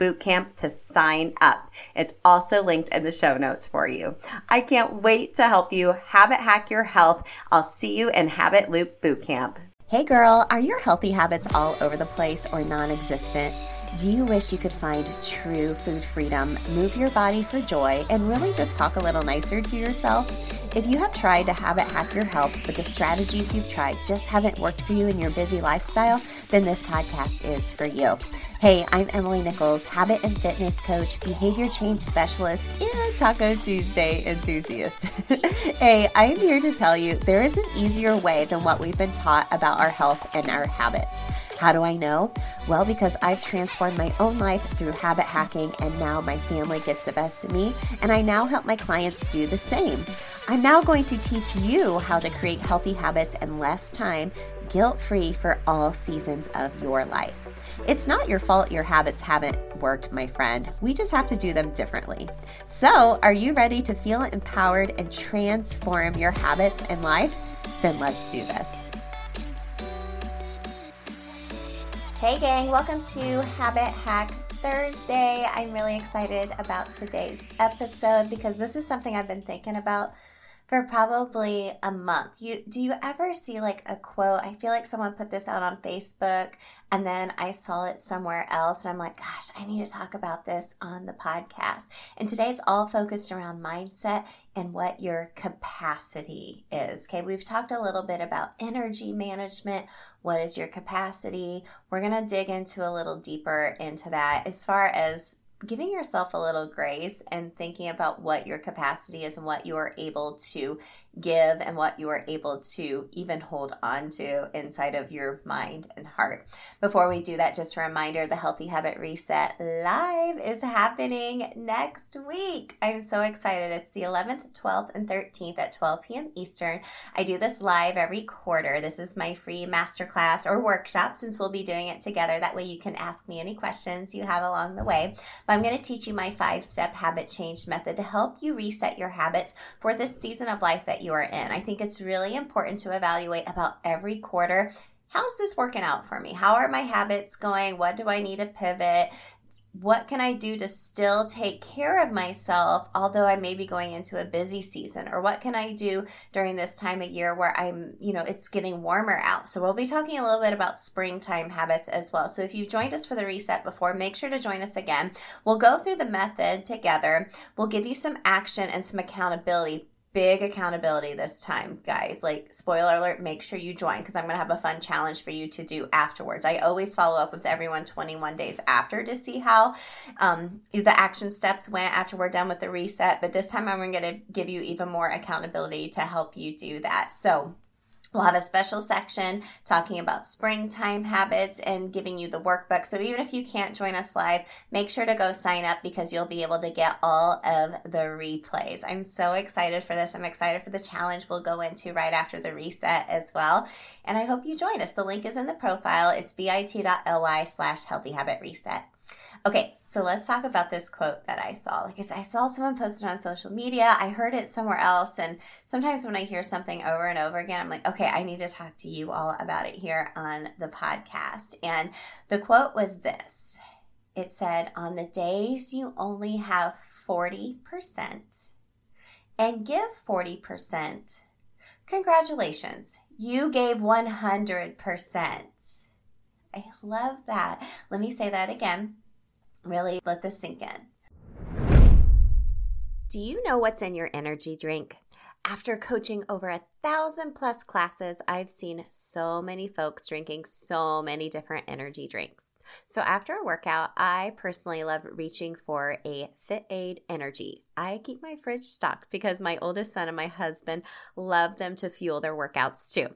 bootcamp to sign up. It's also linked in the show notes for you. I can't wait to help you habit hack your health. I'll see you in Habit Loop Bootcamp. Hey girl, are your healthy habits all over the place or non existent? Do you wish you could find true food freedom, move your body for joy, and really just talk a little nicer to yourself? If you have tried to habit hack your health, but the strategies you've tried just haven't worked for you in your busy lifestyle, then this podcast is for you. Hey, I'm Emily Nichols, habit and fitness coach, behavior change specialist, and Taco Tuesday enthusiast. hey, I'm here to tell you there is an easier way than what we've been taught about our health and our habits. How do I know? Well, because I've transformed my own life through habit hacking, and now my family gets the best of me, and I now help my clients do the same. I'm now going to teach you how to create healthy habits in less time, guilt free for all seasons of your life. It's not your fault your habits haven't worked, my friend. We just have to do them differently. So, are you ready to feel empowered and transform your habits and life? Then let's do this. Hey, gang, welcome to Habit Hack Thursday. I'm really excited about today's episode because this is something I've been thinking about for probably a month. You do you ever see like a quote? I feel like someone put this out on Facebook and then I saw it somewhere else and I'm like, gosh, I need to talk about this on the podcast. And today it's all focused around mindset and what your capacity is. Okay, we've talked a little bit about energy management. What is your capacity? We're going to dig into a little deeper into that as far as giving yourself a little grace and thinking about what your capacity is and what you are able to give and what you are able to even hold on to inside of your mind and heart. Before we do that, just a reminder the Healthy Habit Reset Live is happening next week. I'm so excited. It's the 11th, 12th, and 13th at 12 p.m. Eastern. I do this live every quarter. This is my free masterclass or workshop since we'll be doing it together. That way you can ask me any questions you have along the way. But I'm going to teach you my five step habit change method to help you reset your habits for this season of life that you are in. I think it's really important to evaluate about every quarter how's this working out for me? How are my habits going? What do I need to pivot? What can I do to still take care of myself, although I may be going into a busy season? Or what can I do during this time of year where I'm, you know, it's getting warmer out? So we'll be talking a little bit about springtime habits as well. So if you've joined us for the reset before, make sure to join us again. We'll go through the method together. We'll give you some action and some accountability big accountability this time, guys. Like, spoiler alert, make sure you join because I'm going to have a fun challenge for you to do afterwards. I always follow up with everyone 21 days after to see how um, the action steps went after we're done with the reset. But this time, I'm going to give you even more accountability to help you do that. So, We'll have a special section talking about springtime habits and giving you the workbook. So even if you can't join us live, make sure to go sign up because you'll be able to get all of the replays. I'm so excited for this. I'm excited for the challenge we'll go into right after the reset as well. And I hope you join us. The link is in the profile. It's bit.ly slash healthy habit reset. Okay, so let's talk about this quote that I saw. Like I said, I saw someone posted on social media. I heard it somewhere else. And sometimes when I hear something over and over again, I'm like, okay, I need to talk to you all about it here on the podcast. And the quote was this it said, On the days you only have 40% and give 40%, congratulations, you gave 100%. I love that. Let me say that again. Really let this sink in. Do you know what's in your energy drink? After coaching over a thousand plus classes, I've seen so many folks drinking so many different energy drinks. So after a workout, I personally love reaching for a FitAid Energy. I keep my fridge stocked because my oldest son and my husband love them to fuel their workouts too.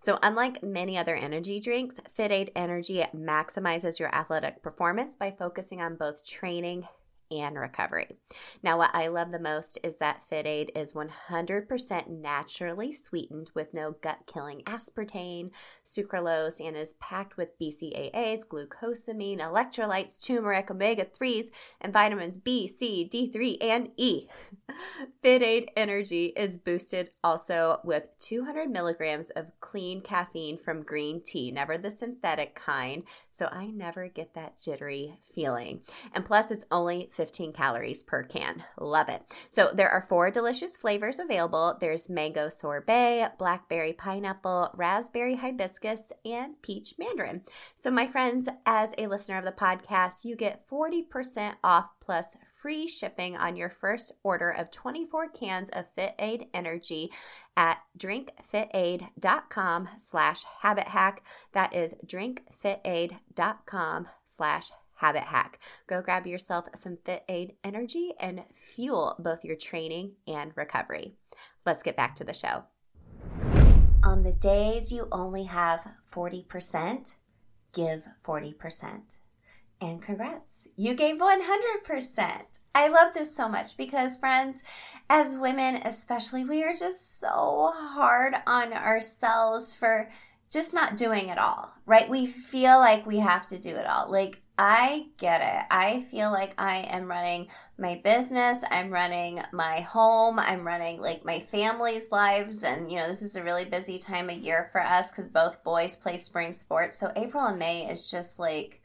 So unlike many other energy drinks, FitAid Energy maximizes your athletic performance by focusing on both training and recovery. Now, what I love the most is that FitAid is 100% naturally sweetened with no gut killing aspartame, sucralose, and is packed with BCAAs, glucosamine, electrolytes, turmeric, omega 3s, and vitamins B, C, D3, and E. FitAid Energy is boosted also with 200 milligrams of clean caffeine from green tea, never the synthetic kind, so I never get that jittery feeling. And plus, it's only 15 calories per can. Love it. So there are four delicious flavors available there's mango sorbet, blackberry pineapple, raspberry hibiscus, and peach mandarin. So, my friends, as a listener of the podcast, you get 40% off plus free shipping on your first order of 24 cans of FitAid Energy at drinkfitaid.com slash habit hack. That is drinkfitaid.com slash habit hack. Go grab yourself some FitAid energy and fuel both your training and recovery. Let's get back to the show. On the days you only have 40%, give 40%. And congrats, you gave 100%. I love this so much because, friends, as women especially, we are just so hard on ourselves for just not doing it all, right? We feel like we have to do it all. Like, I get it. I feel like I am running my business, I'm running my home, I'm running like my family's lives. And, you know, this is a really busy time of year for us because both boys play spring sports. So, April and May is just like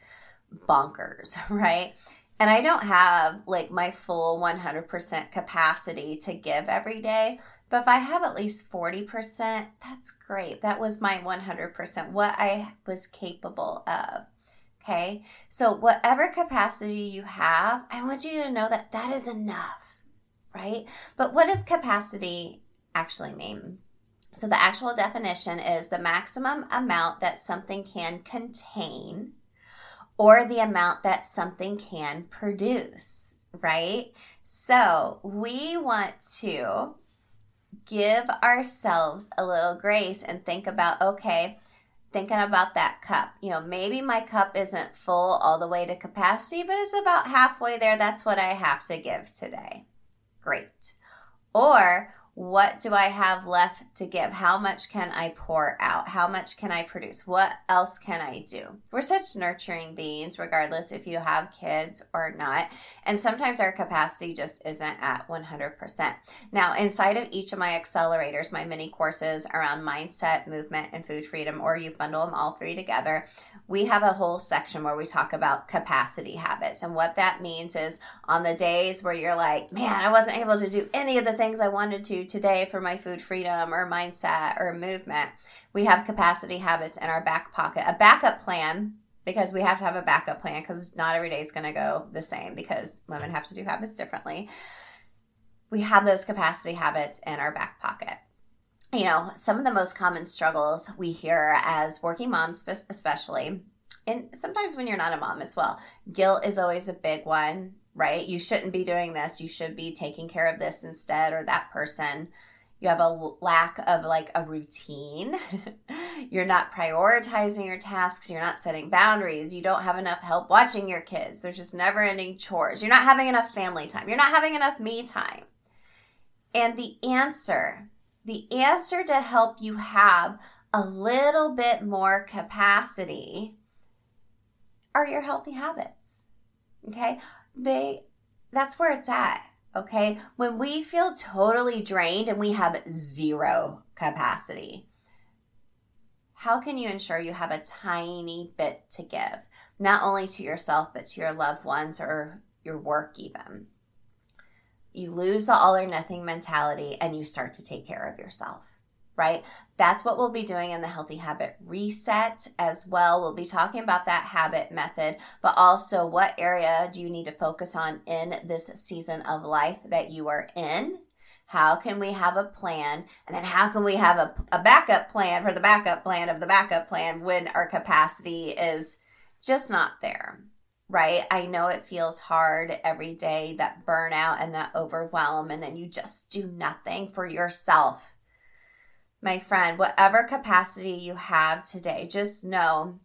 bonkers, right? And I don't have like my full 100% capacity to give every day. But if I have at least 40%, that's great. That was my 100%, what I was capable of. Okay. So, whatever capacity you have, I want you to know that that is enough, right? But what does capacity actually mean? So, the actual definition is the maximum amount that something can contain or the amount that something can produce, right? So, we want to give ourselves a little grace and think about okay, thinking about that cup. You know, maybe my cup isn't full all the way to capacity, but it's about halfway there. That's what I have to give today. Great. Or what do I have left to give? How much can I pour out? How much can I produce? What else can I do? We're such nurturing beings, regardless if you have kids or not. And sometimes our capacity just isn't at 100%. Now, inside of each of my accelerators, my mini courses around mindset, movement, and food freedom, or you bundle them all three together, we have a whole section where we talk about capacity habits. And what that means is on the days where you're like, man, I wasn't able to do any of the things I wanted to today for my food freedom or mindset or movement, we have capacity habits in our back pocket, a backup plan. Because we have to have a backup plan because not every day is going to go the same because women have to do habits differently. We have those capacity habits in our back pocket you know, some of the most common struggles we hear as working moms, especially, and sometimes when you're not a mom as well, guilt is always a big one, right? You shouldn't be doing this. You should be taking care of this instead or that person. you have a lack of like a routine. you're not prioritizing your tasks. You're not setting boundaries. You don't have enough help watching your kids. There's just never ending chores. You're not having enough family time. You're not having enough me time. And the answer, the answer to help you have a little bit more capacity are your healthy habits. Okay? They that's where it's at. Okay? When we feel totally drained and we have zero capacity, how can you ensure you have a tiny bit to give? Not only to yourself, but to your loved ones or your work, even. You lose the all or nothing mentality and you start to take care of yourself right? That's what we'll be doing in the Healthy Habit Reset as well. We'll be talking about that habit method, but also what area do you need to focus on in this season of life that you are in? How can we have a plan? And then how can we have a, a backup plan for the backup plan of the backup plan when our capacity is just not there? Right? I know it feels hard every day, that burnout and that overwhelm, and then you just do nothing for yourself my friend, whatever capacity you have today, just know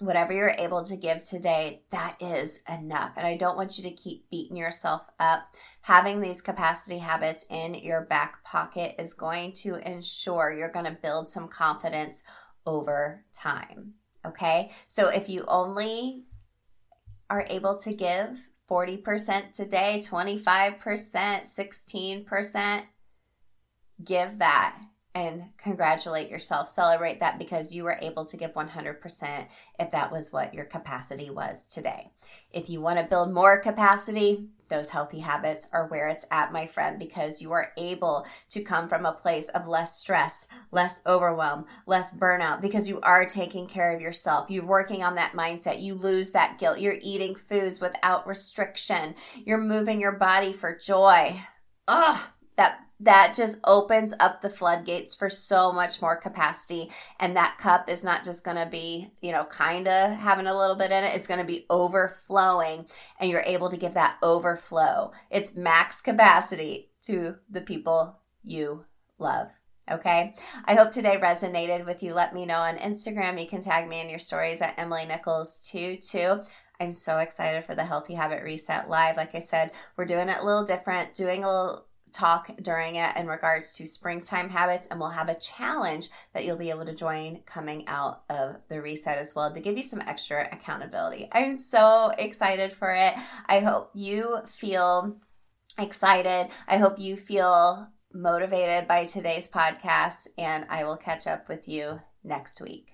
whatever you're able to give today, that is enough. And I don't want you to keep beating yourself up. Having these capacity habits in your back pocket is going to ensure you're going to build some confidence over time. Okay. So if you only are able to give 40% today, 25%, 16%, give that and congratulate yourself. Celebrate that because you were able to give 100% if that was what your capacity was today. If you want to build more capacity, those healthy habits are where it's at, my friend, because you are able to come from a place of less stress, less overwhelm, less burnout, because you are taking care of yourself. You're working on that mindset. You lose that guilt. You're eating foods without restriction. You're moving your body for joy. Ugh, that that just opens up the floodgates for so much more capacity. And that cup is not just going to be you know kind of having a little bit in it. It's going to be overflowing and you're able to give that overflow. It's max capacity to the people you love okay? I hope today resonated with you. Let me know on instagram. You can tag me in your stories at emily nichols 22 i'm so excited for the healthy habit reset live. Like i said we're doing it a little different doing a little talk during it in regards to springtime habits, and we'll have a challenge that you'll be able to join coming out of the reset as well to give you some extra accountability. I'm so excited for it. I hope you feel excited. I hope you feel motivated by today's podcast, and I will catch up with you next week.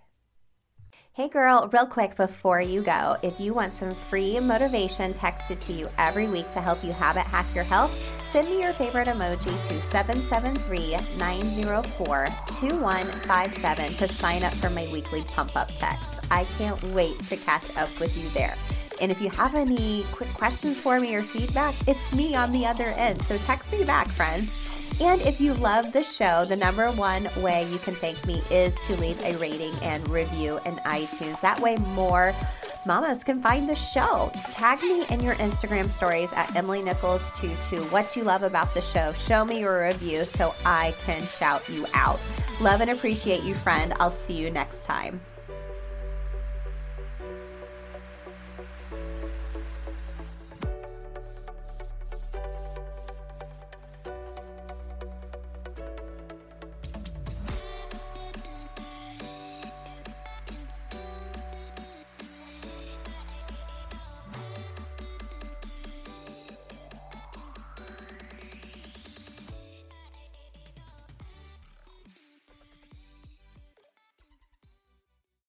Hey girl, real quick before you go, if you want some free motivation texted to you every week to help you habit hack your health, send me your favorite emoji to 773 904 2157 to sign up for my weekly pump up text. I can't wait to catch up with you there. And if you have any quick questions for me or feedback, it's me on the other end. So text me back, friend. And if you love the show, the number one way you can thank me is to leave a rating and review in iTunes. That way, more mamas can find the show. Tag me in your Instagram stories at Emily Nichols 22 what you love about the show. Show me your review so I can shout you out. Love and appreciate you, friend. I'll see you next time.